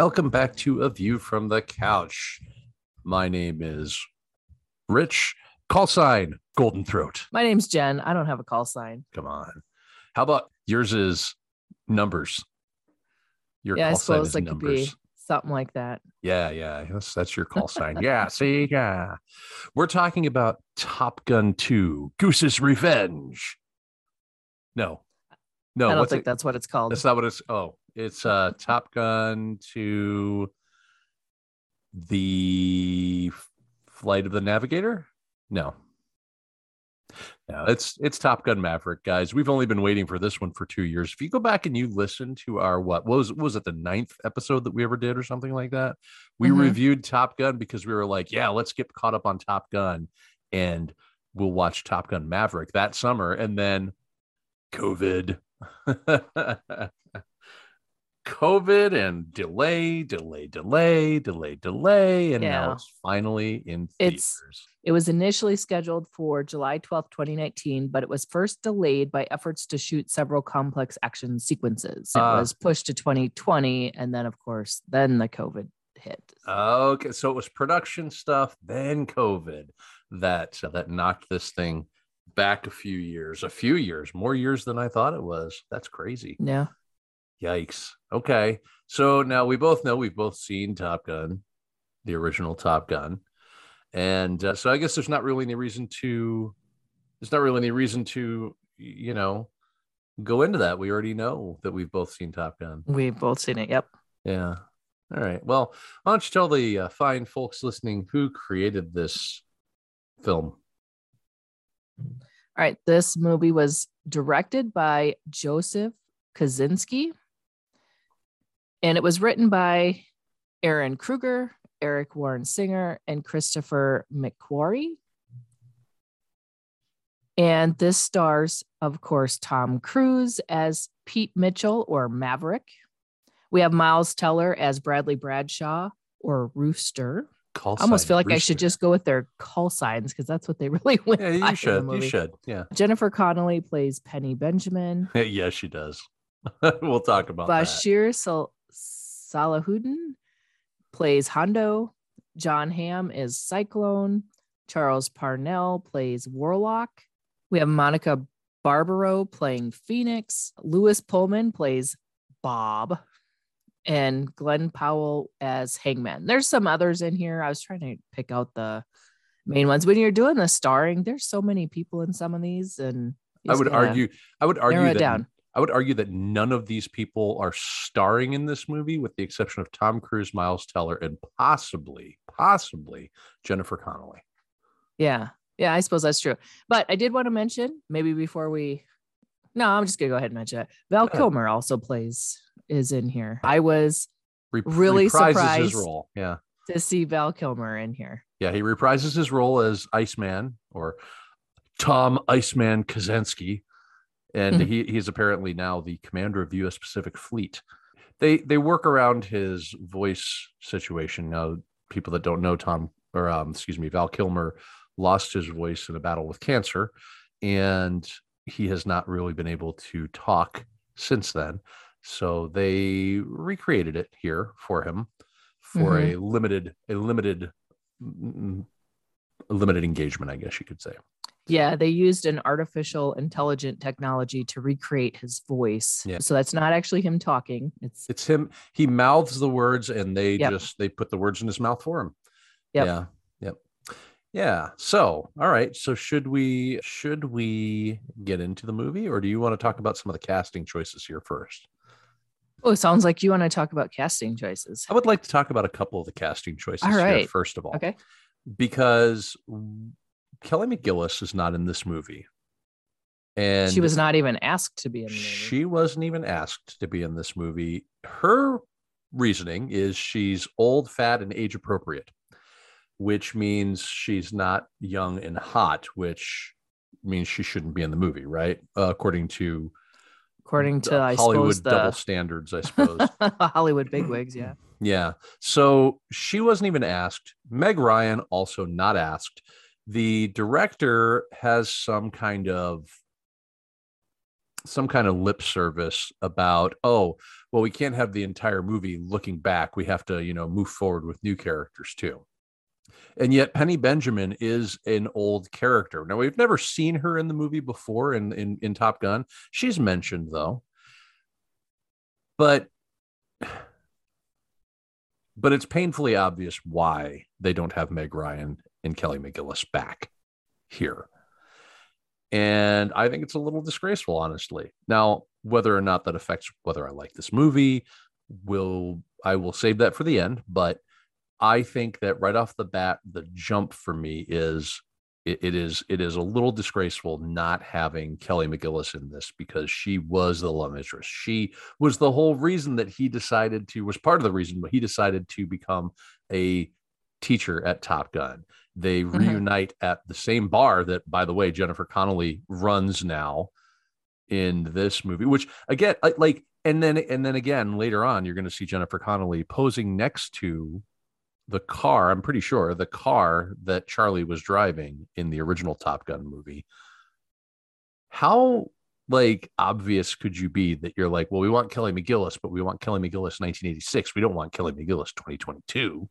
Welcome back to A View from the Couch. My name is Rich. Call sign Golden Throat. My name's Jenn. I don't have a call sign. Come on. How about yours is numbers? Your yeah, I call sign suppose is it could numbers. be something like that. Yeah, yeah. That's, that's your call sign. Yeah, see, yeah. We're talking about Top Gun 2, Goose's Revenge. No. No, I don't what's think it? that's what it's called. That's not what it's. Oh, it's uh Top Gun to the Flight of the Navigator. No, no, it's it's Top Gun Maverick, guys. We've only been waiting for this one for two years. If you go back and you listen to our what, what was what was it the ninth episode that we ever did or something like that? We Mhm. reviewed Top Gun because we were like, yeah, let's get caught up on Top Gun, and we'll watch Top Gun Maverick that summer, and then COVID. COVID and delay, delay, delay, delay, delay, and now it's finally in It's- theaters. It was initially scheduled for July 12th, 2019, but it was first delayed by efforts to shoot several complex action sequences. It Ah. was pushed to 2020. And then, of course, then the COVID hit. Okay, so it was production stuff, then COVID that that knocked this thing back a few years, a few years, more years than I thought it was. That's crazy. yeah. Yikes. Okay, so now we both know we've both seen Top Gun, the original Top Gun, and uh, so I guess there's not really any reason to. There's not really any reason to, you know, go into that. We already know that we've both seen Top Gun. We've both seen it. Yep. Yeah. All right. Well, why don't you tell the uh, fine folks listening who created this film? All right. This movie was directed by Joseph Kosinski. And it was written by Ehren Kruger, Eric Warren Singer, and Christopher McQuarrie. And this stars, of course, Tom Cruise as Pete Mitchell or Maverick. We have Miles Teller as Bradley Bradshaw or Rooster. Call I almost feel like I should just go with their call signs because that's what they really went. Yeah, you should. You should. Yeah. Jennifer Connelly plays Penny Benjamin. yeah, she does. we'll talk about that. Bashir Sal- Salahuddin plays Hondo. Jon Hamm is Cyclone. Charles Parnell plays Warlock. We have Monica Barbaro playing Phoenix. Lewis Pullman plays Bob. And Glen Powell as Hangman. There's some others in here. I was trying to pick out the main ones. When you're doing the starring, there's so many people in some of these, and I would gotta argue. I would argue that down. I would argue that none of these people are starring in this movie, with the exception of Tom Cruise, Miles Teller, and possibly, possibly Jennifer Connelly. Yeah. Yeah, I suppose that's true. But I did want to mention, maybe before we no, I'm just gonna go ahead and mention it. Val. Kilmer also plays is in here. I was Rep- Really reprises his surprised. role. Yeah. to see Val Kilmer in here. Yeah, he reprises his role as Iceman or Tom Iceman Kazansky, and Mhm. he he's apparently now the commander of the U.S. Pacific Fleet. They they work around his voice situation. Now, people that don't know Tom or um, excuse me, Val Kilmer lost his voice in a battle with cancer, and he has not really been able to talk since then. So they recreated it here for him for a limited a limited mm, a limited engagement, I guess you could say. Yeah, they used an artificial intelligent technology to recreate his voice. Yeah. So that's not actually him talking. It's It's him. He mouths the words, and they Yep. just they put the words in his mouth for him. Yep. Yeah. Yep. Yeah. So, all right. So, should we should we get into the movie, or do you want to talk about some of the casting choices here first? oh, it sounds like you want to talk about casting choices. I would like to talk about a couple of the casting choices All here first of all, Okay. because Kelly McGillis is not in this movie, and she was not even asked to be in the movie. She wasn't even asked to be in this movie. Her reasoning is she's old, fat, and age appropriate, which means she's not young and hot, which means she shouldn't be in the movie, right? Uh, according to According to the I Hollywood suppose double standards, I suppose. Hollywood bigwigs, yeah. Yeah. So she wasn't even asked. Meg Ryan also not asked. The director has some kind of some kind of lip service about oh well we can't have the entire movie looking back. We have to you know move forward with new characters too. And yet penny benjamin is an old character. Now we've never seen her in the movie before in in, in top gun. She's mentioned though. But but it's painfully obvious why they don't have meg ryan and kelly mcgillis back here and I think it's a little disgraceful, honestly. Now, whether or not that affects whether I like this movie, will I will save that for the end. But I think that right off the bat, the jump for me is it, it is it is a little disgraceful not having Kelly McGillis in this because she was the love interest. She was the whole reason that he decided to was part of the reason, but he decided to become a teacher at Top Gun. They mm-hmm. reunite at the same bar that, by the way, Jennifer Connelly runs now in this movie, which again, like, and then, and then again, later on, you're going to see Jennifer Connelly posing next to the car. I'm pretty sure the car that Charlie was driving in the original Top Gun movie. How like obvious could you be that you're like, well, we want Kelly McGillis, but we want Kelly McGillis 1986. We don't want Kelly McGillis 2022.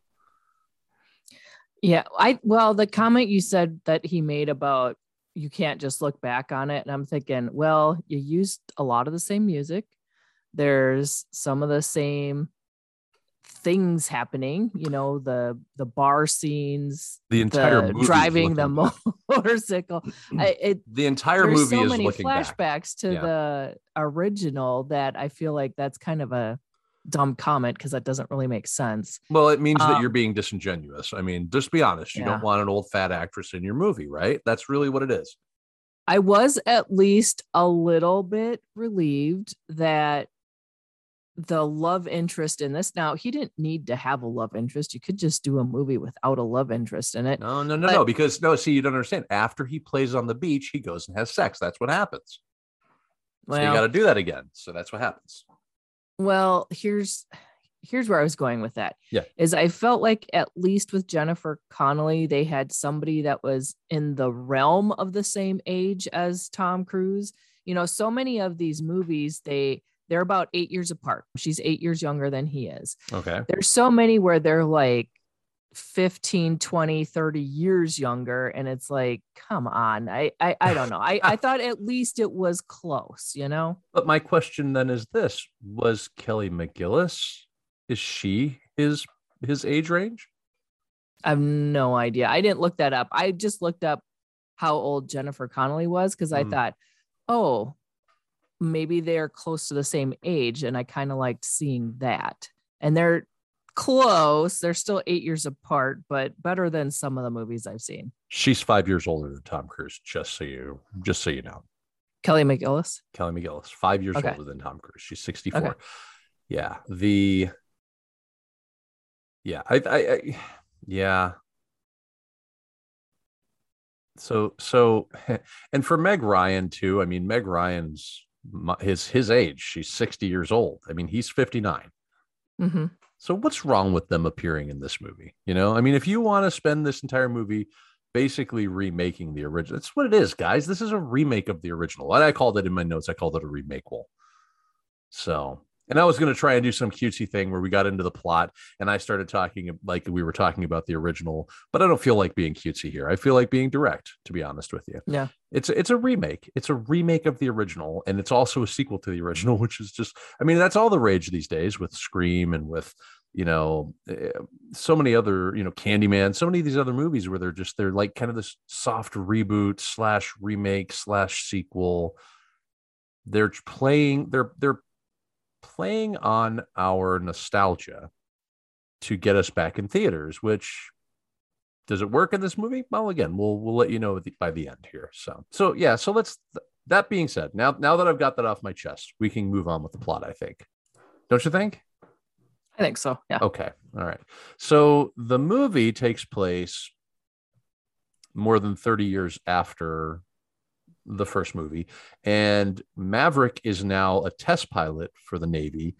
Yeah, I well, the comment you said that he made about you can't just look back on it, and I'm thinking, well, you used a lot of the same music. There's some of the same things happening you know the the bar scenes the entire the driving the motorcycle I, it, the entire movie so many flashbacks back. to yeah. the original that i feel like that's kind of a dumb comment because that doesn't really make sense. Well, it means um, that you're being disingenuous. I mean, just be honest. You yeah. don't want an old fat actress in your movie, right? That's really what it is. I was at least a little bit relieved that the love interest in this. Now, he didn't need to have a love interest. You could just do a movie without a love interest in it. No, no, no, but, no. Because no, see, you don't understand. After he plays on the beach, he goes and has sex. That's what happens. Well, so you got to do that again. So that's what happens. Well, here's here's where I was going with that. Yeah. Is I felt like at least with Jennifer Connelly, they had somebody that was in the realm of the same age as Tom Cruise. You know, so many of these movies, they they're about eight years apart. She's eight years younger than he is. Okay. There's so many where they're like 15 20 30 years younger and it's like come on i i, I don't know. I, I thought at least it was close you know? But my question then is this was kelly mcgillis is she his his age range? I have no idea. I didn't look that up. I just looked up how old jennifer connelly was because i mm. thought oh maybe they're close to the same age and i kind of liked seeing that. And they're close. They're still eight years apart, but better than some of the movies I've seen. She's five years older than Tom Cruise, just so you just so you know. Kelly McGillis. Kelly McGillis, five years okay. older than Tom Cruise. She's 64. Okay. Yeah. The yeah, I, I, I yeah. So so and for Meg Ryan too, I mean Meg Ryan's his his age, she's 60 years old. I mean, he's 59. Mm-hmm. So what's wrong with them appearing in this movie? You know, I mean, if you want to spend this entire movie basically remaking the original, that's what it is, guys. This is a remake of the original. And I called it in my notes, I called it a remake. Well, so and I was going to try and do some cutesy thing where we got into the plot and I started talking like we were talking about the original, but I don't feel like being cutesy here. I feel like being direct, to be honest with you. Yeah. It's it's a remake. It's a remake of the original and it's also a sequel to the original, which is just I mean, that's all the rage these days with Scream and with you know eh, so many other you know candyman so many of these other movies where they're just they're like kind of this soft reboot slash remake slash sequel they're playing they're they're playing on our nostalgia to get us back in theaters, which does it work in this movie? Well, again, we'll we'll let you know by the end here. So so yeah, so let's that being said, now now that I've got that off my chest, we can move on with the plot, I think. Don't you think? I think so. Yeah. Okay. All right. So the movie takes place more than 30 years after the first movie. And Maverick is now a test pilot for the Navy.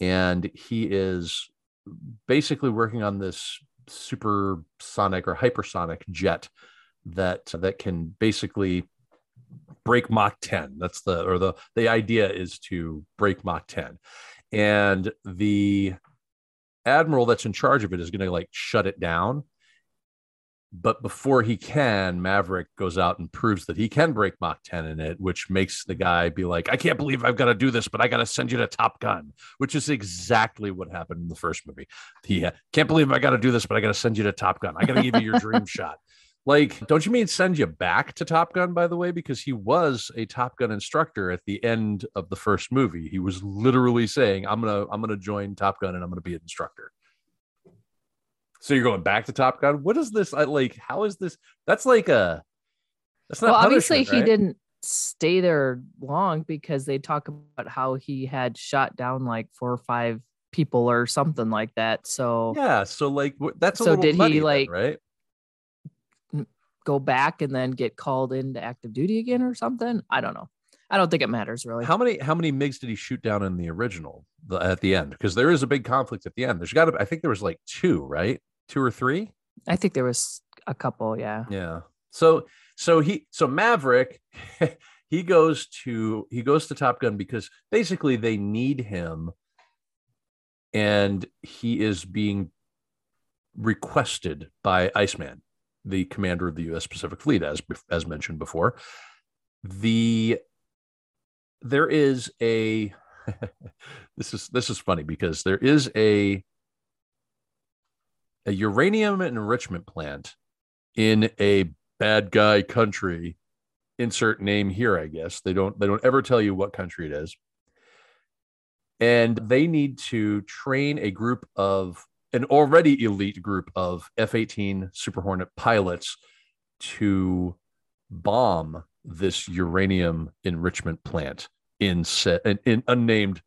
And he is basically working on this supersonic or hypersonic jet that that can basically break Mach 10. That's the or the the idea is to break Mach 10. And the admiral that's in charge of it is going to like shut it down but before he can, Maverick goes out and proves that he can break Mach 10 in it, which makes the guy be like, I can't believe I've got to do this, but I got to send you to Top Gun, which is exactly what happened in the first movie. He can't believe I got to do this, but I got to send you to Top Gun. I got to give you your dream shot. Like, don't you mean send you back to Top Gun, by the way? Because he was a Top Gun instructor at the end of the first movie. He was literally saying, I'm going to, I'm going to join Top Gun and I'm going to be an instructor. So you're going back to Top Gun. What is this? I like. How is this? That's like a. That's not. Well, obviously he right? didn't stay there long because they talk about how he had shot down like four or five people or something like that. So yeah. So like that's so did he like right? Go back and then get called into active duty again or something? I don't know. I don't think it matters really. How many how many MiGs did he shoot down in the original the, at the end? Because there is a big conflict at the end. There's got to I think there was like two, right? Two or three. I think there was a couple. Yeah. Yeah. So so he so Maverick he goes to he goes to Top Gun because basically they need him and he is being requested by Iceman, the commander of the U.S. Pacific Fleet, as as mentioned before. The there is a this is this is funny because there is a a uranium enrichment plant in a bad guy country insert name here i guess. They don't they don't ever tell you what country it is. And they need to train a group of an already elite group of f-18 super hornet pilots to bomb this uranium enrichment plant in said in, in unnamed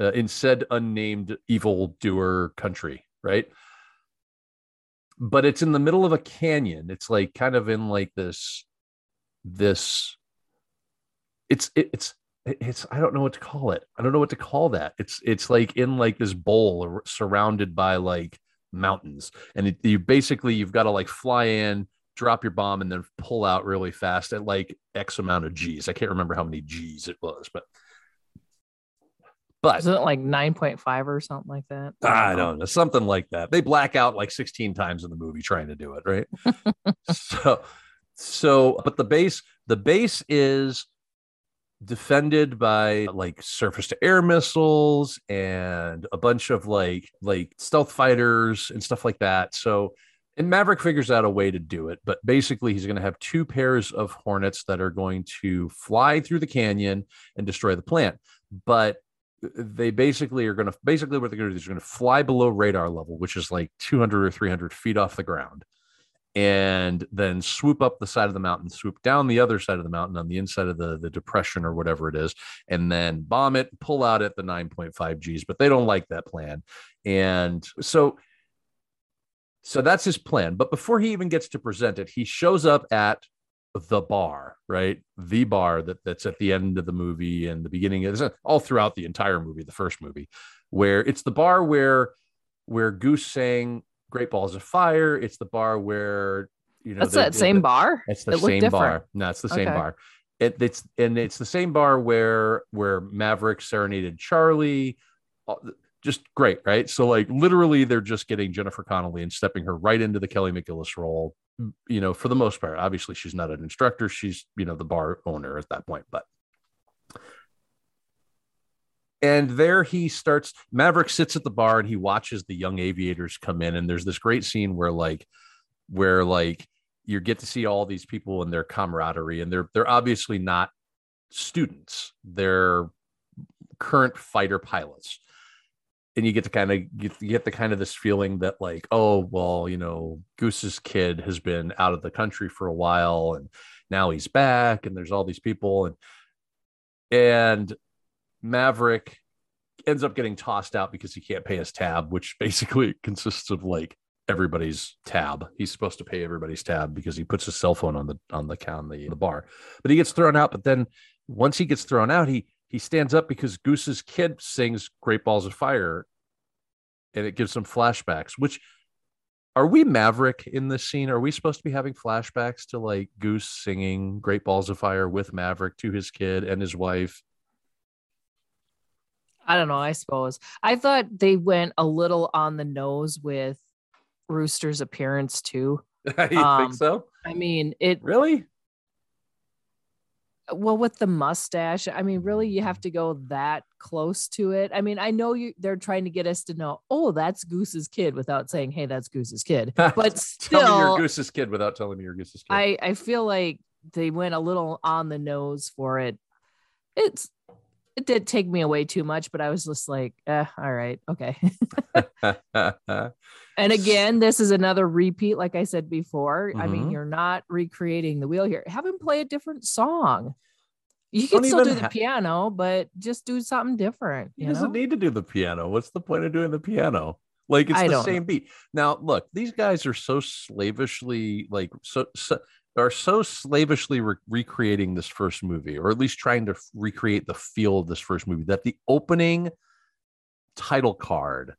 uh, in said unnamed evil doer country right but it's in the middle of a canyon. It's like kind of in like this, this. It's it, it's it's I don't know what to call it. I don't know what to call that. It's it's like in like this bowl or surrounded by like mountains, and it, you basically you've got to like fly in, drop your bomb, and then pull out really fast at like X amount of G's. I can't remember how many G's it was, but but isn't it like 9.5 or something like that? I don't know. Something like that. They black out like 16 times in the movie trying to do it, right? so so but the base the base is defended by like surface to air missiles and a bunch of like like stealth fighters and stuff like that. So and Maverick figures out a way to do it, but basically he's going to have two pairs of hornets that are going to fly through the canyon and destroy the plant. But they basically are going to basically what they're going to do is going to fly below radar level, which is like 200 or 300 feet off the ground, and then swoop up the side of the mountain, swoop down the other side of the mountain on the inside of the, the depression or whatever it is, and then bomb it, pull out at the 9.5 Gs. But they don't like that plan. And so so that's his plan. But before he even gets to present it, he shows up at the bar, right? The bar that that's at the end of the movie and the beginning is all throughout the entire movie, the first movie, where it's the bar where where Goose sang Great Balls of Fire. It's the bar where you know that's that same the, bar. It's the same bar. No, it's the same okay. bar. It, it's and it's the same bar where where Maverick serenaded Charlie uh, just great, right? So like literally they're just getting Jennifer Connelly and stepping her right into the Kelly McGillis role, you know, for the most part. Obviously she's not an instructor, she's, you know, the bar owner at that point, but and there he starts Maverick sits at the bar and he watches the young aviators come in and there's this great scene where like where like you get to see all these people and their camaraderie and they're they're obviously not students. They're current fighter pilots and you get to kind of get, get the kind of this feeling that like oh well you know goose's kid has been out of the country for a while and now he's back and there's all these people and and maverick ends up getting tossed out because he can't pay his tab which basically consists of like everybody's tab. He's supposed to pay everybody's tab because he puts his cell phone on the on the on the, the bar. But he gets thrown out but then once he gets thrown out he he stands up because Goose's kid sings Great Balls of Fire and it gives him flashbacks, which Are we Maverick in this scene? Are we supposed to be having flashbacks to like Goose singing Great Balls of Fire with Maverick to his kid and his wife? I don't know. I suppose I thought they went a little on the nose with Rooster's appearance too. you Um, think so? I mean, it Really? Well with the mustache. I mean, really, you have mm-hmm. to go that close to it. I mean, I know you they're trying to get us to know, oh, that's Goose's kid, without saying, hey, that's Goose's kid. But Tell me still, you're Goose's kid without telling me you're Goose's kid. I I feel like they went a little on the nose for it. It's it did take me away too much, but I was just like, eh, all right, okay. and again, this is another repeat, like I said before. I mean, Mhm. you're not recreating the wheel here. Have him play a different song. You Don't can still do the ha- piano, but just do something different. he doesn't know? need to do the piano. What's the point of doing the piano? Like it's I the same beat. Now, look, these guys are so slavishly like so, so are so slavishly re- recreating this first movie, or at least trying to recreate the feel of this first movie. That the opening title card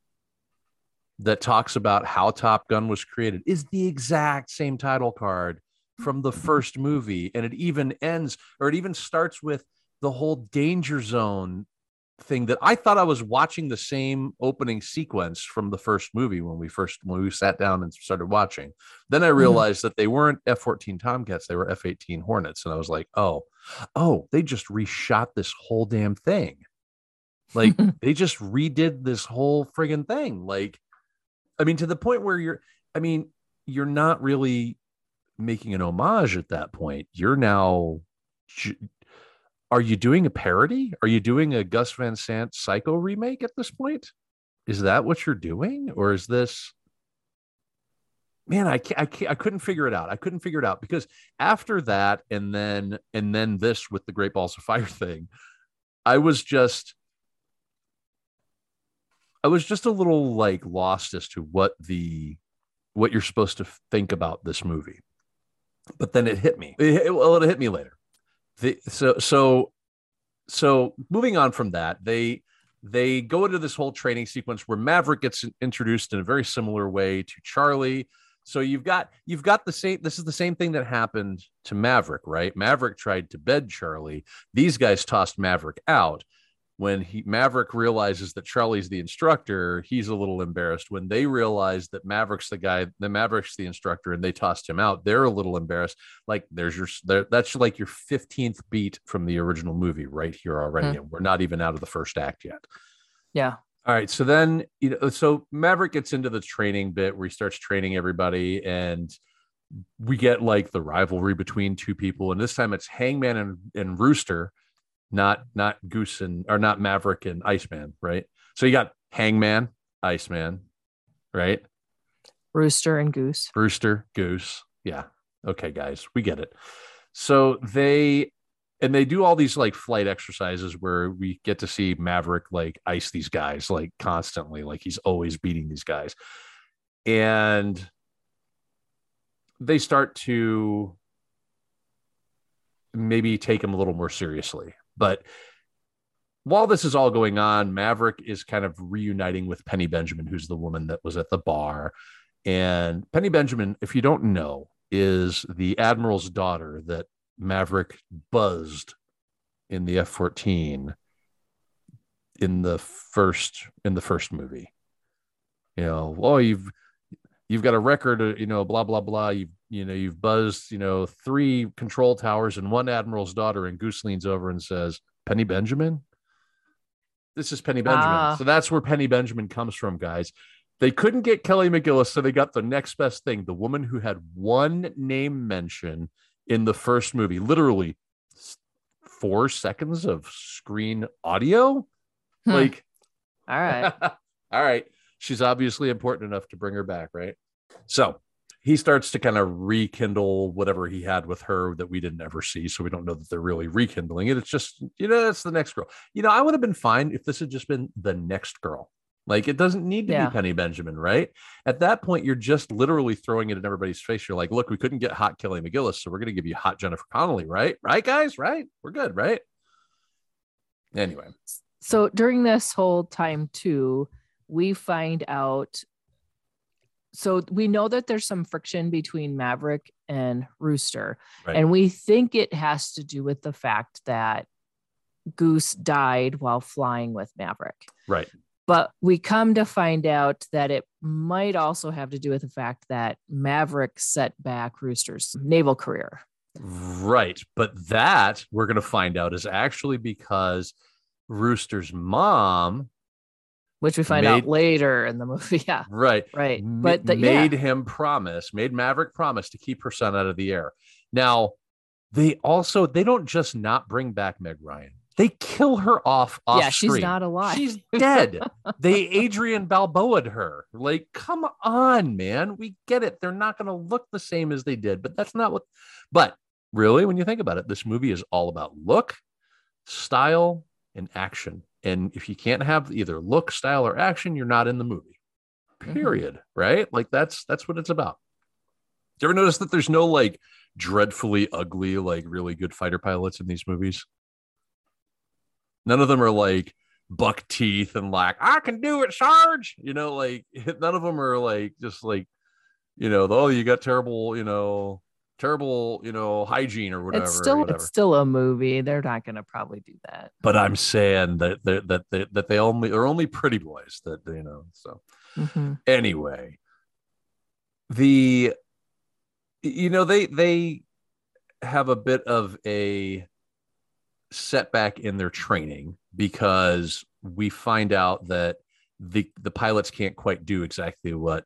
that talks about how Top Gun was created is the exact same title card from the first movie, and it even ends, or it even starts with the whole danger zone thing that I thought I was watching the same opening sequence from the first movie when we first when we sat down and started watching. Then I mm-hmm. realized that they weren't F-14 Tomcats, they were F-18 Hornets, and I was like, "Oh, oh, they just reshot this whole damn thing. Like they just redid this whole friggin' thing. Like, I mean, to the point where you're, I mean, you're not really making an homage at that point. You're now are you doing a parody? Are you doing a Gus Van Sant Psycho remake at this point? Is that what you're doing, or is this? Man, I can't, I can't, I couldn't figure it out. I couldn't figure it out because after that, and then and then this with the Great Balls of Fire thing, I was just, I was just a little like lost as to what the, what you're supposed to think about this movie. But then it hit me. It, well, it hit me later the, so so so moving on from that they they go into this whole training sequence where maverick gets introduced in a very similar way to charlie. So you've got you've got the same this is the same thing that happened to maverick right? Maverick tried to bed charlie. These guys tossed maverick out when he maverick realizes that charlie's the instructor he's a little embarrassed. When they realize that maverick's the guy the maverick's the instructor and they tossed him out they're a little embarrassed. Like there's your there, that's like your 15th beat from the original movie right here already hmm. and we're not even out of the first act yet. Yeah. all right so then you know so maverick gets into the training bit where he starts training everybody and we get like the rivalry between two people and this time it's hangman and, and rooster not not goose and or not maverick and iceman right so you got hangman iceman right Rooster and Goose. Rooster, Goose. Yeah. Okay, guys, we get it. So they and they do all these like flight exercises where we get to see Maverick like ice these guys like constantly, like he's always beating these guys. And they start to maybe take him a little more seriously. But while this is all going on, Maverick is kind of reuniting with Penny Benjamin, who's the woman that was at the bar. And Penny Benjamin, if you don't know, is the admiral's daughter that Maverick buzzed in the F fourteen in the first in the first movie. You know, oh, you've you've got a record, uh, you know, blah blah blah. You you know, you've buzzed, you know, three control towers and one admiral's daughter. And Goose leans over and says, "Penny Benjamin." This is Penny Benjamin. Ah. So that's where Penny Benjamin comes from, guys. They couldn't get Kelly McGillis, so they got the next best thing the woman who had one name mention in the first movie, literally four seconds of screen audio. Hmm. Like, All right. all right. She's obviously important enough to bring her back, right? So he starts to kind of rekindle whatever he had with her that we didn't ever see. So we don't know that they're really rekindling it. It's just, you know, that's the next girl. You know, I would have been fine if this had just been the next girl. Like it doesn't need to Yeah. be Penny Benjamin, right? At that point, you're just literally throwing it in everybody's face. You're like, look, we couldn't get hot Kelly McGillis, so we're going to give you hot Jennifer Connelly, right? Right, guys? Right? We're good, right? Anyway, so during this whole time too we find out so we know that there's some friction between Maverick and Rooster, Right. and we think it has to do with the fact that Goose died while flying with Maverick. Right. But we come to find out that it might also have to do with the fact that Maverick set back Rooster's naval career. Right. But that we're going to find out is actually because Rooster's mom, which we find Made- out later in the movie. Yeah, right, right. But the, yeah, made him promise, made Maverick promise to keep her son out of the air. Now, they also they don't just not bring back Meg Ryan. They kill her off off yeah, she's screen. not alive. She's dead. they Adrian Balboa'd her. Like, come on, man. We get it. They're not going to look the same as they did, but that's not what. But really, when you think about it, this movie is all about look, style, and action. And if you can't have either look, style, or action, you're not in the movie. Mhm. Period. Right? Like that's that's what it's about. Do you ever notice that there's no like dreadfully ugly, like really good fighter pilots in these movies? None of them are like buck teeth and like I can do it, Sarge. You know, like none of them are like just like you know, oh, you got terrible, you know, terrible, you know, hygiene or whatever. it's still whatever. it's still a movie. They're not going to probably do that. but I'm saying that that that they, that they only are only pretty boys that you know. So Mhm. anyway, the you know they they have a bit of a setback in their training because we find out that the the pilots can't quite do exactly what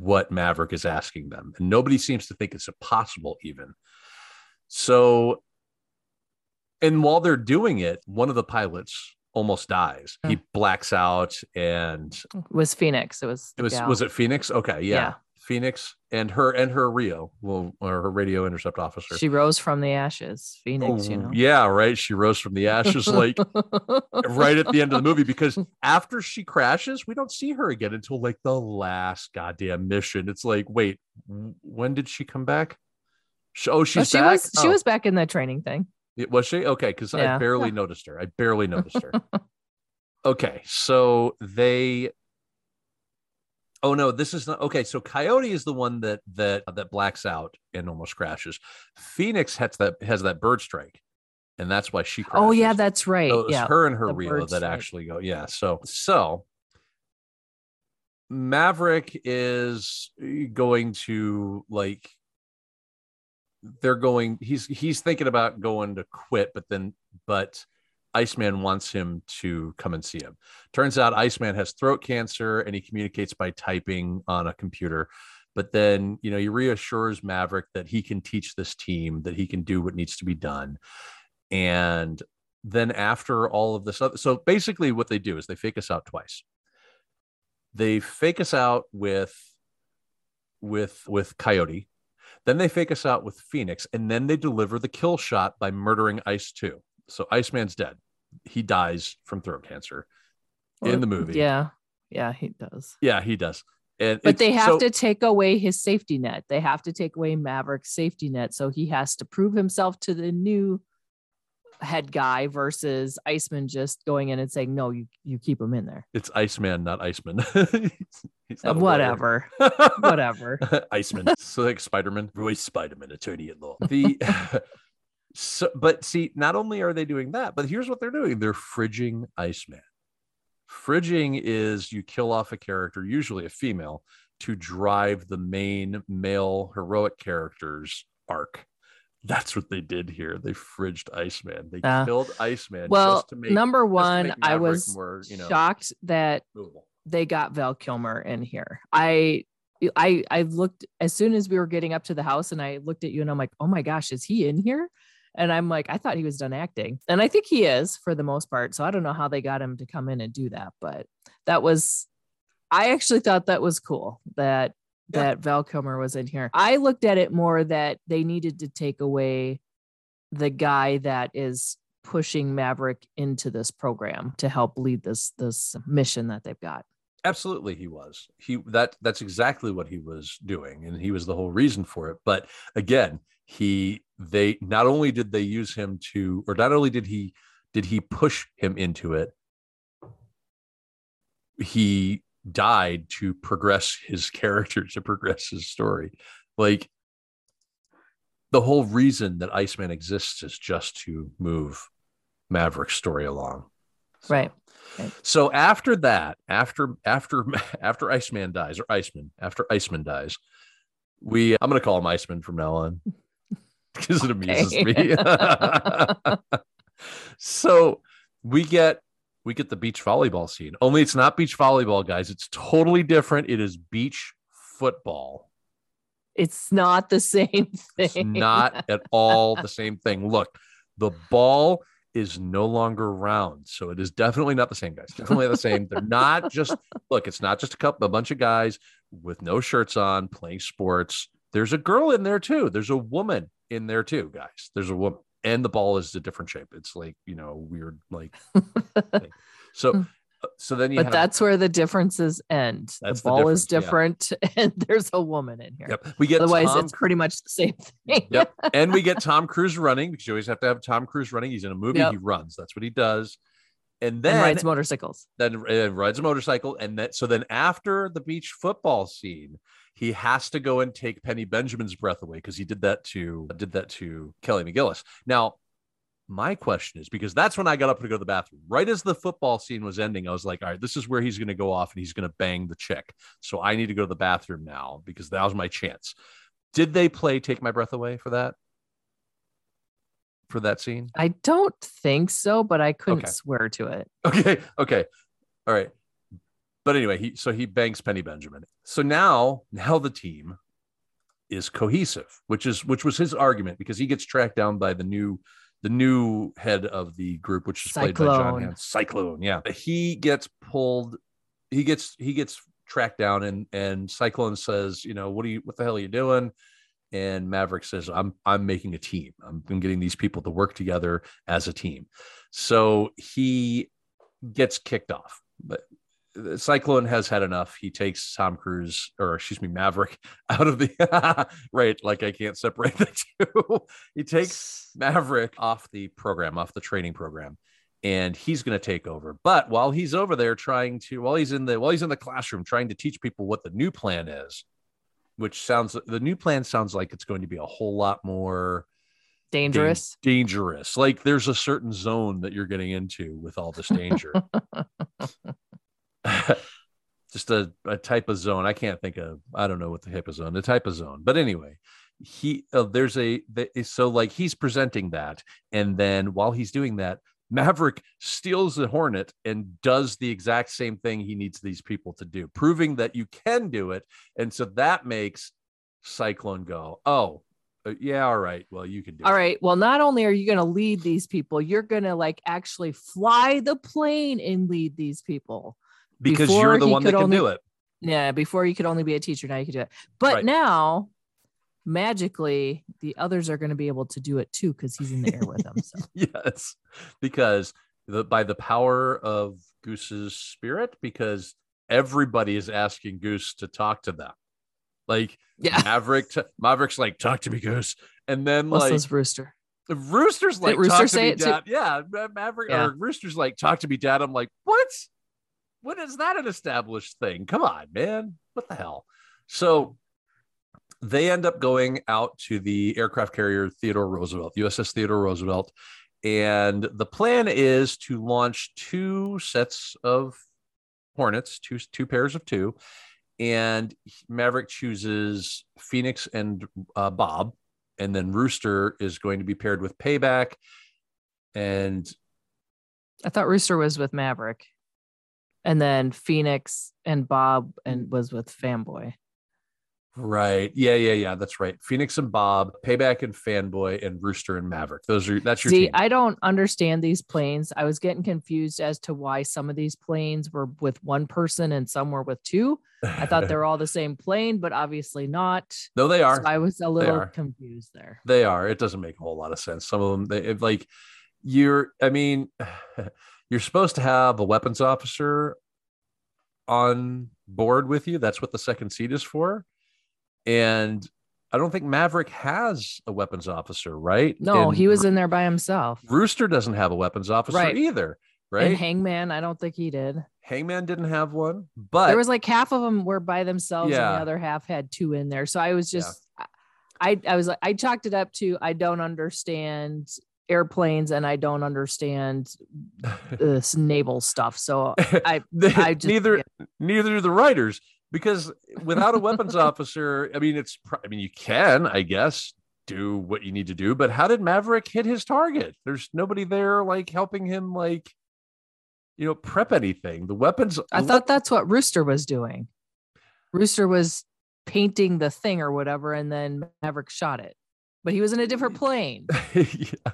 what Maverick is asking them and nobody seems to think it's possible even so and while they're doing it one of the pilots almost dies he blacks out and It was Phoenix. It was. it was gal. was it Phoenix? Okay, yeah. Yeah. Phoenix and her and her Rio, well, or her radio intercept officer. She rose from the ashes. Phoenix, you Oh, know. Yeah, right. She rose from the ashes like right at the end of the movie because after she crashes, we don't see her again until like the last goddamn mission. It's like, wait, when did she come back? Oh, Oh, she back. was she Oh, was back in the training thing. it- was she okay? Because I barely noticed her. I barely noticed her. okay, so they. Oh no, this is not okay. So Coyote is the one that that that blacks out and almost crashes. Phoenix has that has that bird strike, and that's why she crashes. Oh yeah, that's right. So yeah. her and her Rio that strike. actually go. Yeah. So so Maverick is going to like they're going he's he's thinking about going to quit, but then but Iceman wants him to come and see him. Turns out Iceman has throat cancer and he communicates by typing on a computer. But then, you know, he reassures Maverick that he can teach this team, that he can do what needs to be done. And then after all of this other, so basically what they do is they fake us out twice. They fake us out with with with Coyote, then they fake us out with Phoenix, and then they deliver the kill shot by murdering Ice 2. So Iceman's dead. He dies from throat cancer in the movie. Yeah, yeah, he does. Yeah, he does. And But they have so- to take away his safety net. They have to take away Maverick's safety net. So he has to prove himself to the new head guy versus Iceman just going in and saying, No, you you keep him in there. It's Iceman, not Iceman. He's Uh, not whatever. Whatever. Iceman. So like Spider-Man, Roy Spider-Man, attorney at law. The so, but see, not only are they doing that, but here's what they're doing: they're fridging Iceman. Fridging is you kill off a character, usually a female, to drive the main male heroic character's arc. That's what they did here. They fridged Iceman. They Uh, killed Iceman well, just to make number one, I was more, you know, shocked that movable. they got Val Kilmer in here. I I I looked as soon as we were getting up to the house and I looked at you and I'm like, oh my gosh, is he in here? And I'm like, I thought he was done acting. And I think he is for the most part. So I don't know how they got him to come in and do that, but that was I actually thought that was cool that Yeah. that Val Kilmer was in here. I looked at it more that they needed to take away the guy that is pushing Maverick into this program to help lead this this mission that they've got. absolutely he was he that that's exactly what he was doing and he was the whole reason for it but again he they not only did they use him to or not only did he did he push him into it he died to progress his character, to progress his story. Like the whole reason that Iceman exists is just to move Maverick's story along. So, right. So after that, after after after Iceman dies, or Iceman, after Iceman dies, we I'm gonna call him Iceman from now on because it amuses me. so we get we get the beach volleyball scene. Only it's not beach volleyball, guys. It's totally different. It is beach football. It's not the same thing. It's not at all the same thing. Look, the ball is no longer round. So it is definitely not the same guys. Definitely the same. They're not just look, it's not just a couple a bunch of guys with no shirts on playing sports. There's a girl in there too. There's a woman in there too, guys. There's a woman. And the ball is a different shape. It's like, you know, weird like so so then you but have, that's where the differences end the the ball is difference, different and there's a woman in here Yep. We get otherwise Tom it's pretty much the same thing Yep. And we get Tom Cruise running because you always have to have Tom Cruise running. He's in a movie, Yep. he runs. That's what he does. And then and rides motorcycles then uh, rides a motorcycle. And then so then after the beach football scene, he has to go and take Penny Benjamin's breath away because he did that to did that to Kelly McGillis. Now, my question is because that's when I got up to go to the bathroom. Right as the football scene was ending, I was like, all right, this is where he's going to go off and he's going to bang the chick. So I need to go to the bathroom now because that was my chance. Did they play Take My Breath Away for that? For that scene? i don't think so but i couldn't Okay. swear to it Okay. Okay. All right. But anyway, he so he banks Penny Benjamin. So now, now the team is cohesive, which is which was his argument because he gets tracked down by the new the new head of the group, which is played by Jon Cyclone. Hamm. Cyclone, yeah. He gets pulled, he gets he gets tracked down and and Cyclone says, you know, what are you what the hell are you doing? And Maverick says, I'm I'm making a team. I'm, I'm getting these people to work together as a team. So he gets kicked off. But Cyclone has had enough. He takes Tom Cruise, or excuse me, Maverick, out of the right. Like I can't separate the two. he takes Maverick off the program, off the training program, and he's going to take over. But while he's over there trying to, while he's in the, while he's in the classroom trying to teach people what the new plan is, which sounds, the new plan sounds like it's going to be a whole lot more dan- dangerous dangerous. Like there's a certain zone that you're getting into with all this danger. Just a, a type of zone. I can't think of. I don't know what the zone. The type of zone. But anyway, he uh, there's a the, so like he's presenting that, and then while he's doing that, Maverick steals the Hornet and does the exact same thing he needs these people to do, proving that you can do it. And so that makes Cyclone go, oh, uh, yeah, all right. Well, you can do all it. right well not only are you going to lead these people you're going to like actually fly the plane and lead these people because Before you're the one that can only- do it. Yeah, before you could only be a teacher, now you can do it. But Right. now, magically, the others are going to be able to do it too because he's in the air with them. So yes, because the by the power of Goose's spirit, because everybody is asking Goose to talk to them. Like yeah, Maverick, t- Maverick's like, "Talk to me, Goose," and then like rooster? the Rooster's like, Rooster "Talk to say me, it too? Dad." Yeah, Maverick Yeah. or Rooster's like, "Talk to me, Dad." I'm like, "What? When is that an established thing? Come on, man! What the hell?" So they end up going out to the aircraft carrier Theodore Roosevelt, USS Theodore Roosevelt, and the plan is to launch two sets of Hornets, two two pairs of two, and Maverick chooses Phoenix and uh, Bob, and then Rooster is going to be paired with Payback, and I thought Rooster was with Maverick, and then Phoenix and Bob and mm. was with Fanboy. right, yeah, yeah, yeah, that's right. Phoenix and Bob, Payback and Fanboy, and Rooster and Maverick. Those are that's your See, team. I don't understand these planes. I was getting confused as to why some of these planes were with one person and some were with two. I thought they were all the same plane, but obviously not. no, they are. So I was a little confused there. They are. It doesn't make a whole lot of sense. Some of them, they like you're. I mean, you're supposed to have a weapons officer on board with you. That's what the second seat is for. And I don't think Maverick has a weapons officer, right? No, And he was in there by himself. Rooster doesn't have a weapons officer Right. either, And right? Hangman, I don't think he did. Hangman didn't have one, but there was like half of them were by themselves and Yeah. the other half had two in there. So I was Yeah. just I I was like I chalked it up to I don't understand airplanes and I don't understand this naval stuff. So I I just neither neither do the writers because without a weapons officer, I mean, it's I mean, you can, I guess, do what you need to do, but how did Maverick hit his target? There's nobody there like helping him, like you know, prep anything. The weapons. I thought that's what Rooster was doing. Rooster was painting the thing or whatever, and then Maverick shot it. But he was in a different plane. yeah.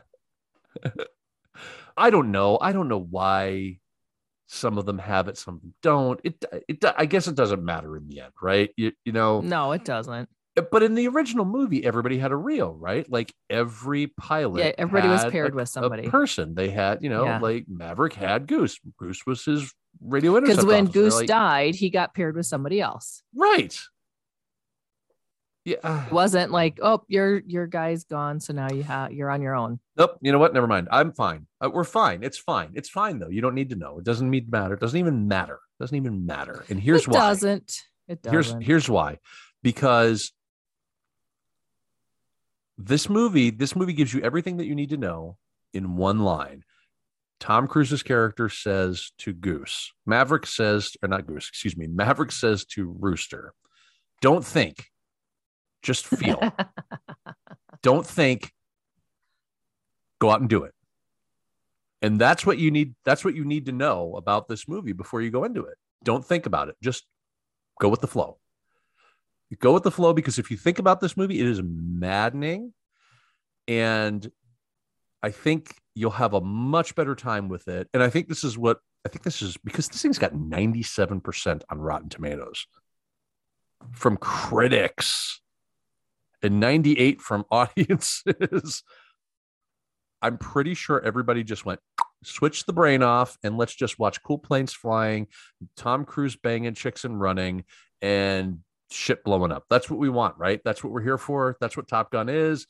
I don't know. I don't know why some of them have it, some of them don't. It, it, I guess it doesn't matter in the end, right? You, you know, No, it doesn't. but in the original movie, everybody had a RIO, right? Like every pilot, Yeah, everybody was paired a- with somebody. A person. They had, you know, Yeah. like Maverick had Goose. Goose was his radio intercept. Because when officer, Goose like- died, he got paired with somebody else. right? Yeah. It wasn't like, oh, your your guy's gone, so now you have you're on your own. Nope. You know what? Never mind. I'm fine. Uh, we're fine. It's fine. It's fine though. You don't need to know. It doesn't need matter. It doesn't even matter. It doesn't even matter. And here's it why. doesn't. It Here's doesn't. here's why. Because this movie, this movie gives you everything that you need to know in one line. Tom Cruise's character says to Goose, Maverick says, or not Goose, excuse me, Maverick says to Rooster, don't think, just feel. don't think. Go out and do it. And that's what you need that's what you need to know about this movie before you go into it. Don't think about it. Just go with the flow. Go with the flow because if you think about this movie it is maddening. And i think you'll have a much better time with it. And i think this is what i think this is because this thing's got 97% on rotten tomatoes from critics and 98 from audiences. I'm pretty sure everybody just went switch the brain off and let's just watch cool planes flying, Tom Cruise banging chicks and running, and shit blowing up. That's what we want, right? That's what we're here for. That's what Top Gun is.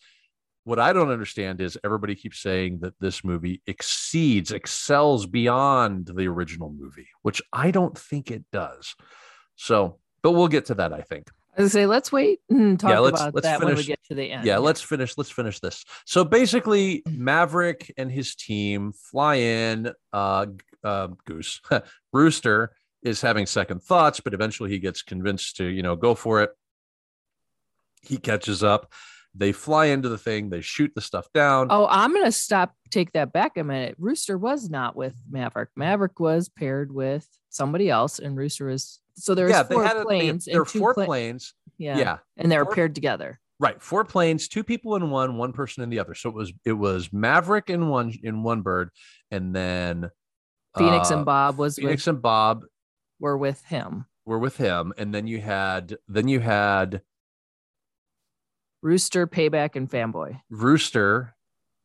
What I don't understand is everybody keeps saying that this movie exceeds, excels beyond the original movie, which I don't think it does. So, but we'll get to that, I think. Say, let's wait and talk Yeah, let's- about let's that when we get to the end. yeah let's finish let's finish this so basically maverick and his team fly in uh, uh goose rooster is having second thoughts but eventually he gets convinced to you know go for it he catches up they fly into the thing they shoot the stuff down Oh, I'm gonna stop. Take that back a minute. Rooster was not with Maverick. Maverick was paired with somebody else, and Rooster was. So there's yeah four they a, planes. there were and two four pla- planes Yeah. yeah and they're four- paired together. right four planes two people in one one person in the other so it was it was maverick in one in one bird and then Phoenix uh, and Bob was phoenix with, and bob were with him. were with him and then you had then you had Rooster, Payback, and Fanboy. rooster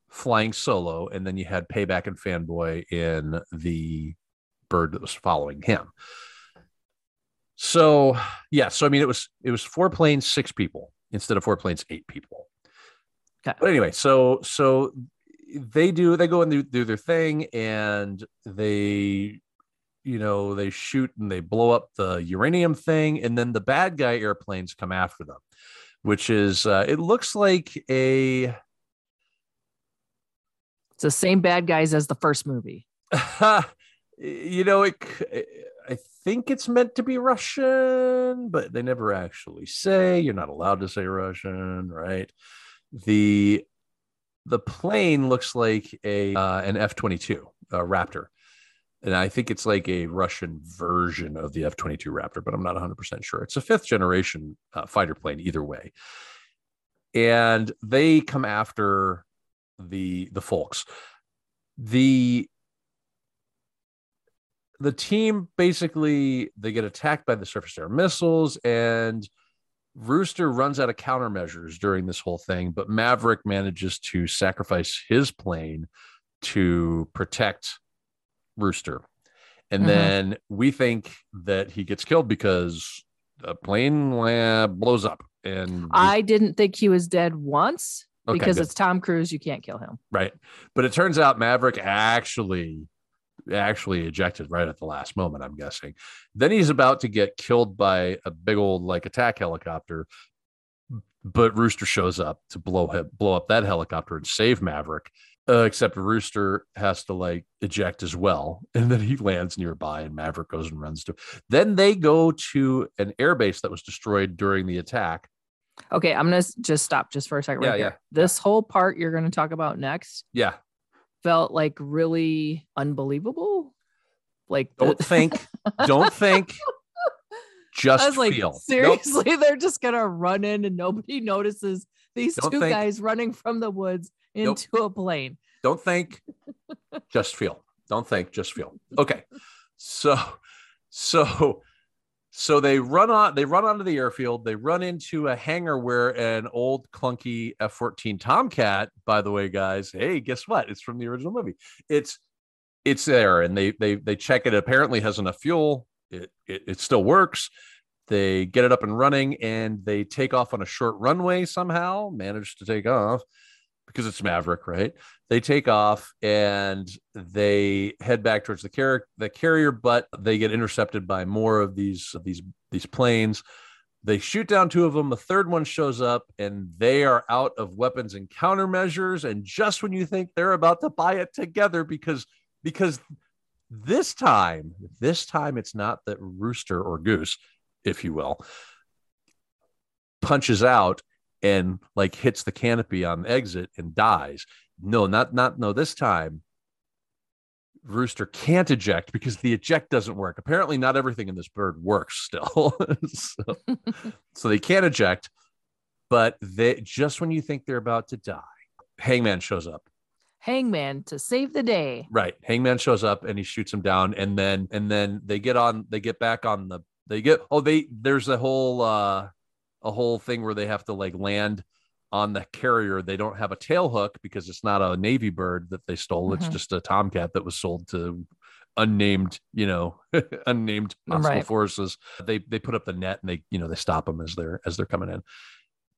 flying solo and then you had payback and fanboy in the bird that was following him so yeah so i mean it was it was four planes six people instead of four planes eight people Okay. but anyway so so they do they go and do, do their thing and they you know they shoot and they blow up the uranium thing and then the bad guy airplanes come after them which is uh, it looks like a It's the same bad guys as the first movie. you know it think it's meant to be russian but they never actually say. You're not allowed to say russian right? The the plane looks like a uh, an f-22 a raptor. And i think it's like a russian version of the f-22 raptor but i'm not 100% sure. It's a fifth generation uh, fighter plane either way. And they come after the the folks. The the team basically they get attacked by the surface air missiles and rooster runs out of countermeasures during this whole thing but maverick manages to sacrifice his plane to protect rooster and Mhm. then we think that he gets killed because the plane blows up and I didn't think he was dead once Okay, because good. it's Tom Cruise. You can't kill him. Right. But it turns out Maverick actually actually ejected right at the last moment, I'm guessing. Then he's about to get killed by a big old like attack helicopter, but Rooster shows up to blow him, blow up that helicopter and save Maverick. Uh, except Rooster has to like eject as well, and then he lands nearby, and Maverick goes and runs to. Then they go to an airbase that was destroyed during the attack. Okay, I'm gonna just stop just for a second. Right Yeah, here. yeah, This whole part you're gonna talk about next Yeah, felt like really unbelievable. Like don't think, don't think, just like, feel. Nope. seriously, they're just gonna run in and nobody notices these Don't two think. guys running from the woods Nope. into a plane. don't think just feel don't think just feel okay so so so they run on they run onto the airfield they run into a hangar where an old clunky f-14 tomcat by the way guys hey guess what? It's from the original movie. It's it's there and they they they check it apparently has enough fuel. It it, it still works. They get it up and running and they take off on a short runway somehow manage to take off because it's Maverick, right? They take off and they head back towards the car- the carrier, but they get intercepted by more of these these these planes. They shoot down two of them. The third one shows up, and they are out of weapons and countermeasures. And just when you think they're about to buy it together, because because this time, this time it's not that rooster or goose, if you will, punches out and like hits the canopy on the exit and dies. No, not not no. This time, Rooster can't eject because the eject doesn't work. Apparently, not everything in this bird works still. so, so they can't eject. But they just when you think they're about to die, Hangman shows up. Hangman to save the day. Right. Hangman shows up and he shoots him down. And then and then they get on, they get back on the they get oh, they there's a whole uh a whole thing where they have to like land on the carrier. They don't have a tail hook because it's not a Navy bird that they stole. It's Mhm. just a tomcat that was sold to unnamed, you know, unnamed hostile Right. forces. They they put up the net and they, you know, they stop them as they're as they're coming in.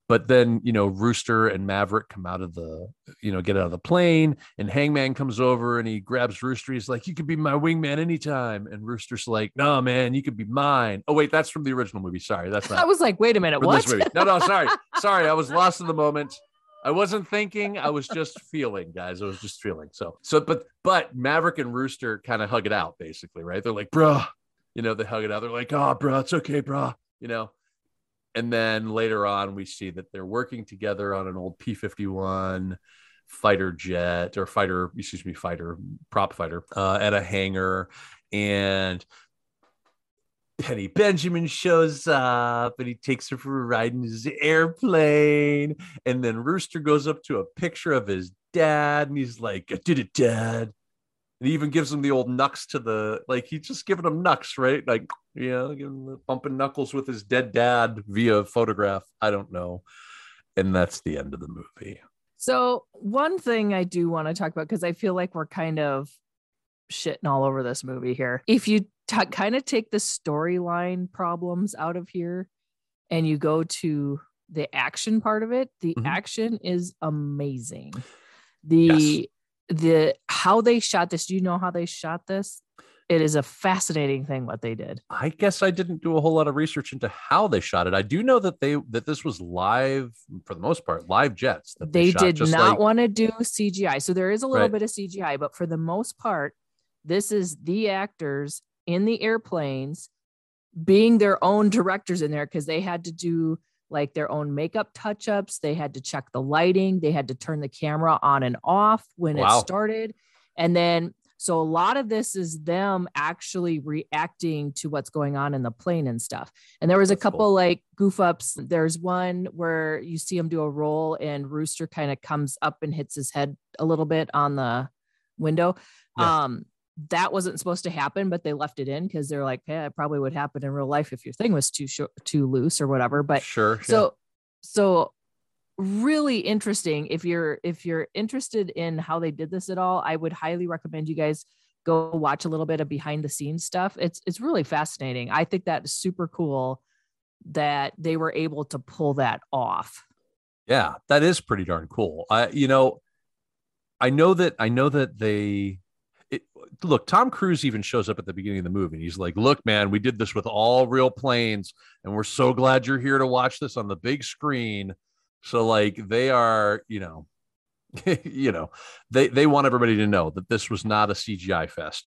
But then, you know, Rooster and Maverick come out of the, you know, get out of the plane, and Hangman comes over and he grabs Rooster. He's like, "You could be my wingman anytime." And Rooster's like, "No, man, you could be mine." Oh wait, that's from the original movie. Sorry, that's not I was like, wait a minute, what? movie. No, no, sorry, sorry, I was lost in the moment. I wasn't thinking. I was just feeling, guys. I was just feeling. So, so, but, but Maverick and Rooster kind of hug it out, basically, right? They're like, "Bruh," you know, they hug it out. They're like, "Oh, bruh, it's okay, bruh," you know. And then later on, we see that they're working together on an old P 51 fighter jet or fighter, excuse me, fighter, prop fighter uh, at a hangar. And Penny Benjamin shows up and he takes her for a ride in his airplane. And then Rooster goes up to a picture of his dad and he's like, I did it, dad. And he even gives him the old knucks to the like he's just giving him knucks, right? Like, you know, giving him the bumping knuckles with his dead dad via photograph. I don't know. And that's the end of the movie. So one thing I do want to talk about because I feel like we're kind of shitting all over this movie here. If you t- kind of take the storyline problems out of here and you go to the action part of it, the Mhm. action is amazing. The the how they shot this, do you know how they shot this? It is a fascinating thing what they did. I guess I didn't do a whole lot of research into how they shot it. I do know that they that this was live for the most part, live jets. That they shot, did not like- want to do CGI. So there is a little Right. bit of CGI, but for the most part, this is the actors in the airplanes being their own directors in there because they had to do like their own makeup touch ups. They had to check the lighting. They had to turn the camera on and off when Wow. it started. And then, so a lot of this is them actually reacting to what's going on in the plane and stuff. And there was a That's cool. couple like goof ups. There's one where you see him do a roll and Rooster kind of comes up and hits his head a little bit on the window. Yeah. Um, that wasn't supposed to happen, but they left it in because they're like, yeah, it probably would happen in real life if your thing was too short, too loose or whatever. But sure. yeah. so so really interesting if you're if you're interested in how they did this at all i would highly recommend you guys go watch a little bit of behind the scenes stuff it's it's really fascinating i think that is super cool that they were able to pull that off Yeah, that is pretty darn cool. I you know, I know that I know that they it, look, Tom Cruise even shows up at the beginning of the movie. And he's like, "Look, man, we did this with all real planes, and we're so glad you're here to watch this on the big screen." So, like, they are, you know, you know, they they want everybody to know that this was not a CGI fest,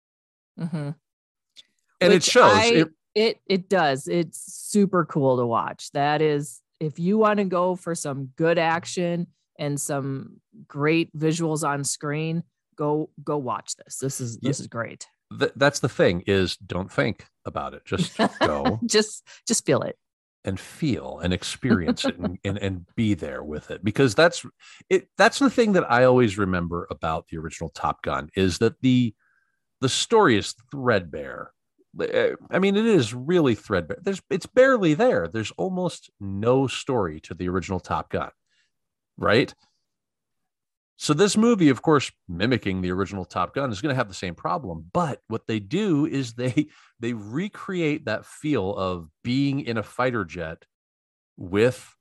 Mm-hmm. and it shows. I- it, It it does. It's super cool to watch. That is, if you want to go for some good action and some great visuals on screen, go go watch this. This is this is great. th- that's the thing is don't think about it. Just go just just feel it. and feel and experience it and, and and be there with it because that's it that's the thing that i always remember about the original top gun is that the the story is threadbare Uh, i mean it is really threadbare there's it's barely there there's almost no story to the original top gun right so this movie of course mimicking the original top gun is going to have the same problem but what they do is they they recreate that feel of being in a fighter jet with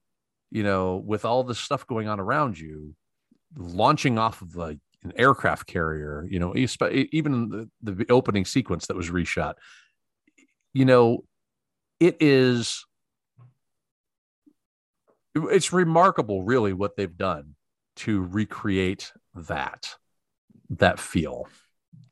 you know with all the stuff going on around you launching off of like an aircraft carrier you know even the, the opening sequence that was reshot. You know it is it's remarkable really what they've done to recreate that that feel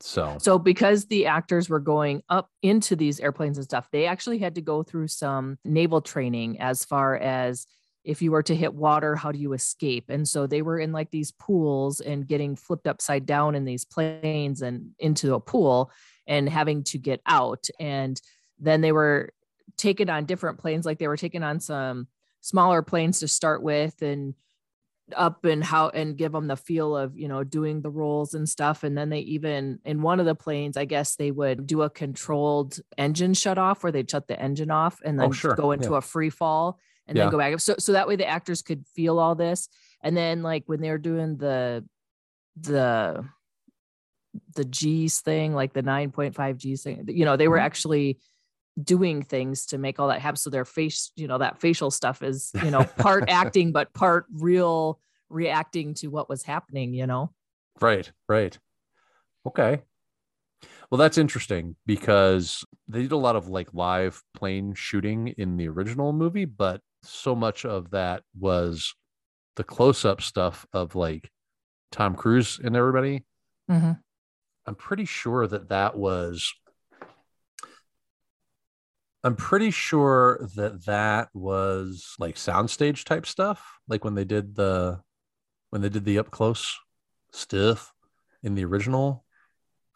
so So because the actors were going up into these airplanes and stuff, they actually had to go through some naval training as far as if you were to hit water, how do you escape? And so they were in like these pools and getting flipped upside down in these planes and into a pool and having to get out. And then they were taken on different planes, like they were taken on some smaller planes to start with and up and how and give them the feel of you know doing the rolls and stuff and then they even in one of the planes i guess they would do a controlled engine shut off where they'd shut the engine off and Oh, then sure. go into Yeah. a free fall and Yeah. then go back so so that way the actors could feel all this and then like when they're doing the the the g's thing like the 9.5 g's thing you know they were Mhm. actually doing things to make all that happen so their face you know that facial stuff is you know part acting but part real reacting to what was happening you know Right, right. Okay. Well, that's interesting because they did a lot of like live plane shooting in the original movie, but so much of that was the close up stuff of like Tom Cruise and everybody. Mhm. I'm pretty sure that that was. I'm pretty sure that that was like soundstage type stuff, like when they did the when they did the up close stuff in the original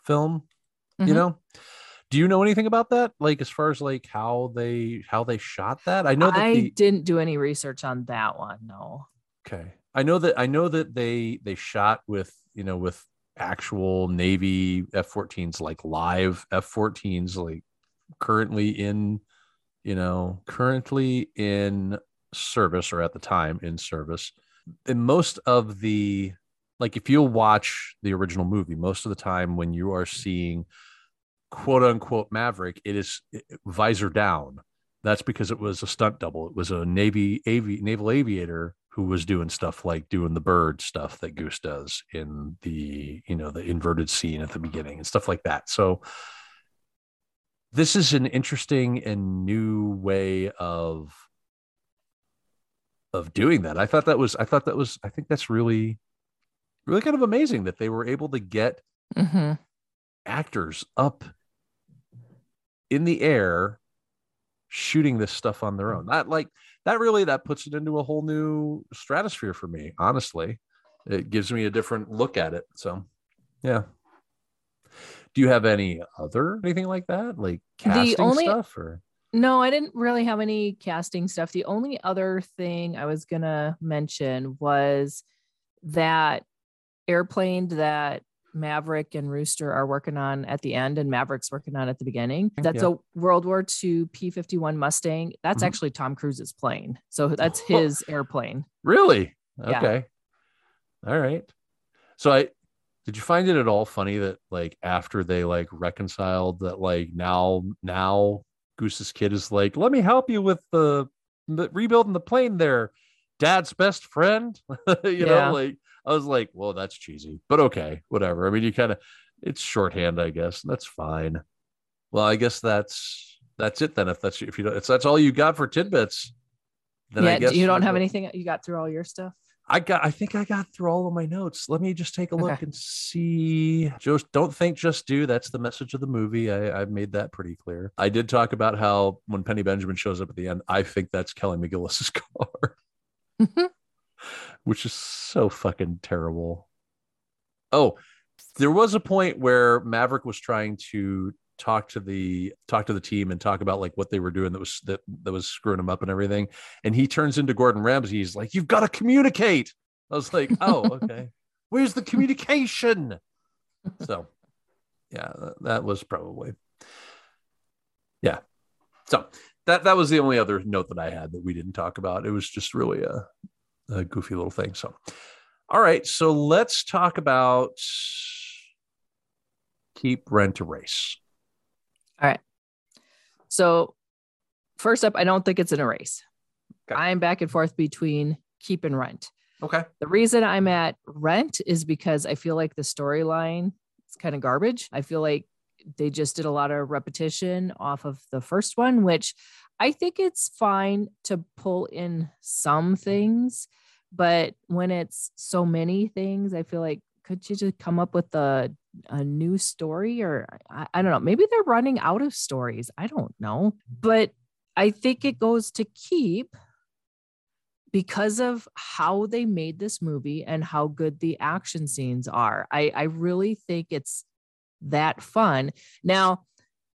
film. You Mhm. know, do you know anything about that? Like as far as like how they how they shot that? I know that i the, didn't do any research on that one no Okay. I know that I know that they they shot with, you know, with actual Navy F-14s like live F-14s like currently in, you know, currently in service or at the time in service. And most of the like if you'll watch the original movie, most of the time when you are seeing quote unquote Maverick, it is visor down that's because it was a stunt double. It was a Navy avi- naval aviator who was doing stuff like doing the bird stuff that Goose does in the you know the inverted scene at the beginning and stuff like that. So this is an interesting and new way of of doing that. I thought that was I thought that was I think that's really really kind of amazing that they were able to get Mhm. actors up in the air shooting this stuff on their own that like that really that puts it into a whole new stratosphere for me honestly it gives me a different look at it so yeah do you have any other anything like that like casting only- stuff or no i didn't really have any casting stuff the only other thing i was gonna mention was that airplane that Maverick and Rooster are working on at the end, and Maverick's working on at the beginning. That's Yeah. a World War II P 51 Mustang. That's Mhm. actually Tom Cruise's plane. So that's his airplane. really Yeah. okay all right so i did you find it at all funny that like after they like reconciled that like now now goose's kid is like let me help you with the, the rebuilding the plane there dad's best friend you Yeah. know like i was like well that's cheesy but okay whatever i mean you kind of it's shorthand, I guess. and That's fine. Well, I guess that's that's it then. If that's if you don't, if that's all you got for tidbits, then yeah, I guess you don't have anything. You got through all your stuff. I got. I think I got through all of my notes. Let me just take a look Okay. and see. Just don't think, just do. That's the message of the movie. I, I've made that pretty clear. I did talk about how when Penny Benjamin shows up at the end, I think that's Kelly McGillis's car, mm-hmm. which is so fucking terrible. Oh, there was a point where Maverick was trying to talk to the talk to the team and talk about like what they were doing that was that that was screwing them up and everything. And he turns into Gordon Ramsay. He's like you've got to communicate. I was like oh okay. Where's the communication? So yeah that, was probably yeah. So that that was the only other note that I had that we didn't talk about. It was just really a, a goofy little thing so. All right so let's talk about keep rent erase So, first up, I don't think it's an erase. Okay. I'm back and forth between keep and rent. okay The reason I'm at rent is because I feel like the storyline is kind of garbage. I feel like they just did a lot of repetition off of the first one, which I think it's fine to pull in some things, but when it's so many things, I feel like could you just come up with a a new story or I, I don't know maybe they're running out of stories i don't know but i think it goes to keep because of how they made this movie and how good the action scenes are. I i really think it's that fun. Now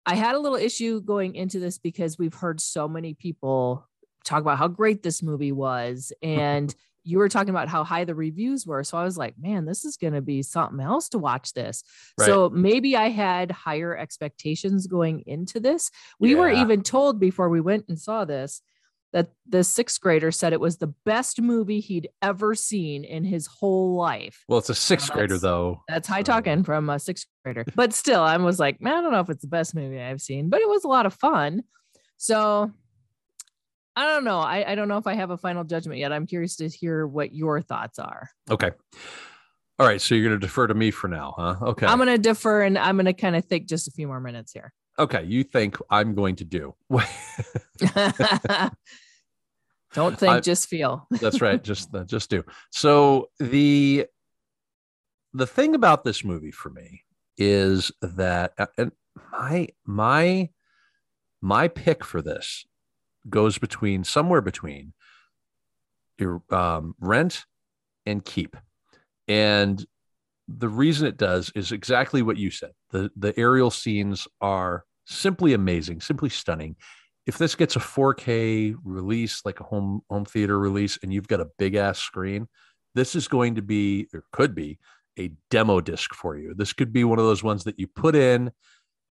i had a little issue going into this because we've heard so many people talk about how great this movie was and you were talking about how high the reviews were so i was like man this is going to be something else to watch this so maybe I had higher expectations going into this. We were even told before we went and saw this that the sixth grader said it was the best movie he'd ever seen in his whole life. well it's a sixth Well, grader though That's high So- talking from a sixth grader. But still, I was like, man, I don't know if it's the best movie I've seen, but it was a lot of fun. So I don't know. I, I don't know if I have a final judgment yet. I'm curious to hear what your thoughts are. Okay. All right. So you're going to defer to me for now, huh? Okay. I'm going to defer and I'm going to kind of think just a few more minutes here. okay. You think I'm going to do. Don't think, I- just feel. That's right. Just uh, just do. So the the thing about this movie for me is that uh, and my my my pick for this goes between somewhere between your um, rent and keep. And the reason it does is exactly what you said. The the aerial scenes are simply amazing simply stunning. If this gets a 4k release like a home home theater release and you've got a big ass screen this is going to be or could be a demo disc for you. This could be one of those ones that you put in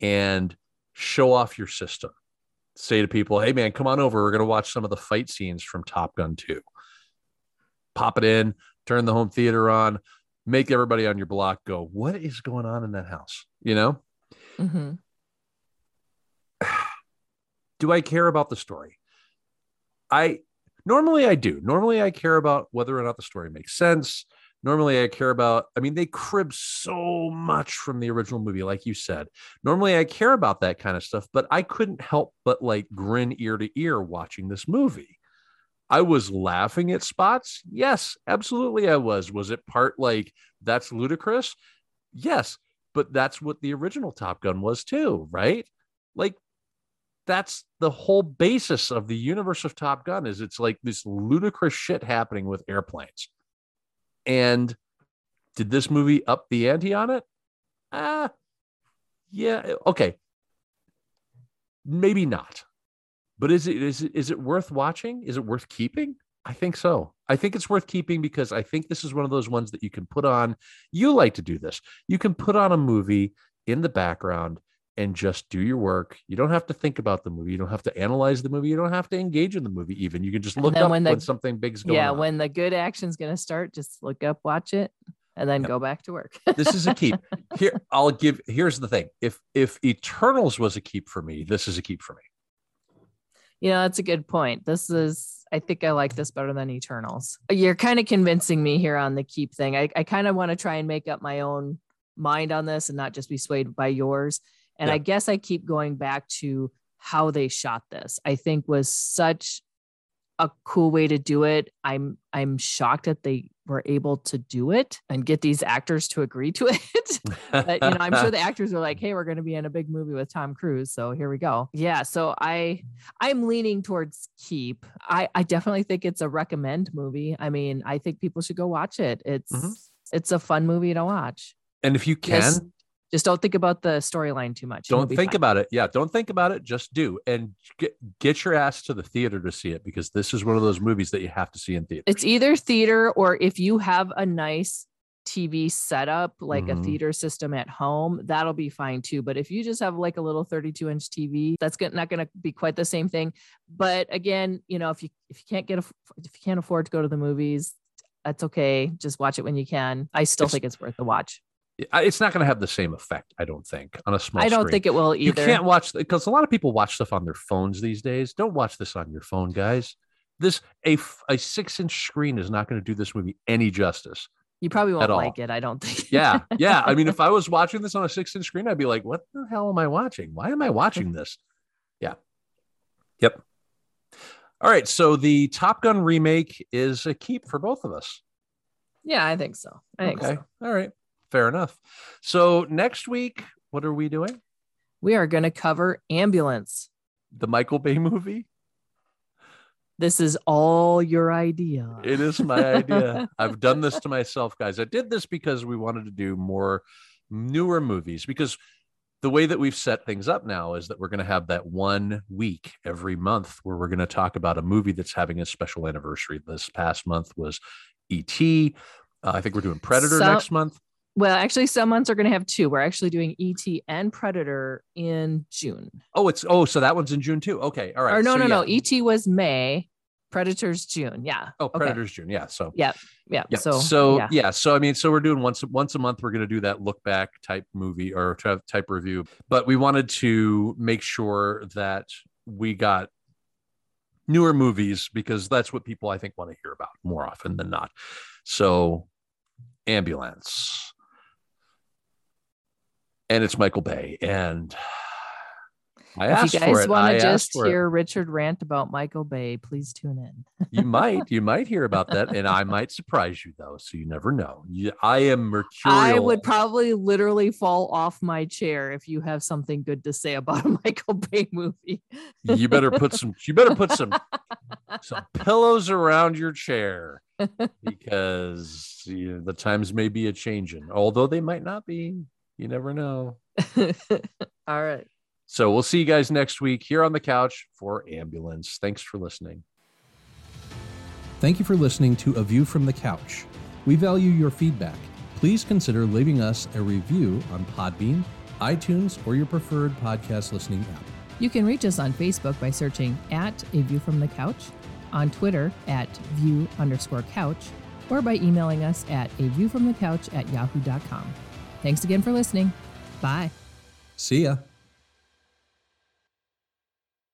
and show off your system say to people hey man come on over we're going to watch some of the fight scenes from top gun 2 pop it in turn the home theater on make everybody on your block go what is going on in that house you know Mhm. do I care about the story? I normally I do. Normally I care about whether or not the story makes sense. Normally I care about, I mean, they crib so much from the original movie, like you said. Normally I care about that kind of stuff, but I couldn't help but like grin ear to ear watching this movie. I was laughing at spots. Yes, absolutely I was. Was it part like that's ludicrous? Yes, but that's what the original Top Gun was too, right? Like that's the whole basis of the universe of Top Gun is it's like this ludicrous shit happening with airplanes. And did this movie up the ante on it? Ah, yeah, okay. Maybe not. But is it is it is it worth watching? Is it worth keeping? I think so. I think it's worth keeping because I think this is one of those ones that you can put on. You like to do this. You can put on a movie in the background and just do your work. You don't have to think about the movie. You don't have to analyze the movie. You don't have to engage in the movie. Even you can just look up when when, something big's going Yeah, on. when the good action's going to start, just look up, watch it, and then Yep. go back to work. this is a keep. Here, I'll give. Here's the thing. If if Eternals was a keep for me, this is a keep for me. You know, that's a good point. This is, I think I like this better than Eternals. You're kind of convincing me here on the keep thing. I, I kind of want to try and make up my own mind on this and not just be swayed by yours. And Yeah. I guess I keep going back to how they shot this. I think was such a cool way to do it. I'm I'm shocked that they were able to do it and get these actors to agree to it. but you know, I'm sure the actors were like, "Hey, we're going to be in a big movie with Tom Cruise, so here we go." Yeah, so I I'm leaning towards keep. I I definitely think it's a recommend movie. I mean, I think people should go watch it. It's Mhm. it's a fun movie to watch. and if you can, Yes, Just don't think about the storyline too much. don't think fine. about it. Yeah, don't think about it. Just do and get get your ass to the theater to see it because this is one of those movies that you have to see in theater. It's either theater or if you have a nice TV setup, like Mhm. a theater system at home, that'll be fine too. But if you just have like a little 32 inch TV, that's not going to be quite the same thing. But again, you know, if you if you can't get a, if you can't afford to go to the movies, that's okay. Just watch it when you can. I still It's- think it's worth the watch. It's not going to have the same effect, I don't think, on a small. Screen. I don't screen. think it will either. you can't watch because a lot of people watch stuff on their phones these days. Don't watch this on your phone, guys. This a a six inch screen is not going to do this movie any justice. you probably won't like it. I don't think. Yeah, yeah. I mean, if I was watching this on a six inch screen, I'd be like, "What the hell am I watching? Why am I watching this?" Yeah. Yep. All right. So the Top Gun remake is a keep for both of us. yeah, I think so. I think okay. so. All right. Fair enough. So next week, what are we doing? We are going to cover ambulance. The Michael Bay movie. This is all your idea. It is my idea. I've done this to myself, guys. I did this because we wanted to do more newer movies because the way that we've set things up now is that we're going to have that one week every month where we're going to talk about a movie that's having a special anniversary. This past month was E.T. Uh, I think we're doing Predator So- next month. Well, actually, some months are going to have two. We're actually doing ET and Predator in June. Oh, it's oh, so that one's in June too. Okay, all right. or no, So, no, no. ET was May. Predator's June. Yeah. Oh, Okay. Predator's June. Yeah. So Yeah. Yeah. Yeah. So, So, yeah. yeah. So I mean, so we're doing once once a month. We're going to do that look back type movie or type review. But we wanted to make sure that we got newer movies because that's what people I think want to hear about more often than not. So, ambulance, and it's Michael Bay, and I if you guys want to just for it. hear Richard rant about Michael Bay, please tune in. You might, you might hear about that, and I might surprise you though. So you never know. You, I am mercurial. I would probably literally fall off my chair if you have something good to say about a Michael Bay movie. you better put some. You better put some some pillows around your chair because you know, the times may be a changing. Although they might not be. You never know. All right. So we'll see you guys next week here on the couch for ambulance. Thanks for listening. Thank you for listening to A View from the Couch. We value your feedback. Please consider leaving us a review on Podbean, iTunes, or your preferred podcast listening app. You can reach us on Facebook by searching at A View from the Couch, on Twitter at view underscore couch, or by emailing us at a view from the couch at yahoo.com. Thanks again for listening. Bye. See ya.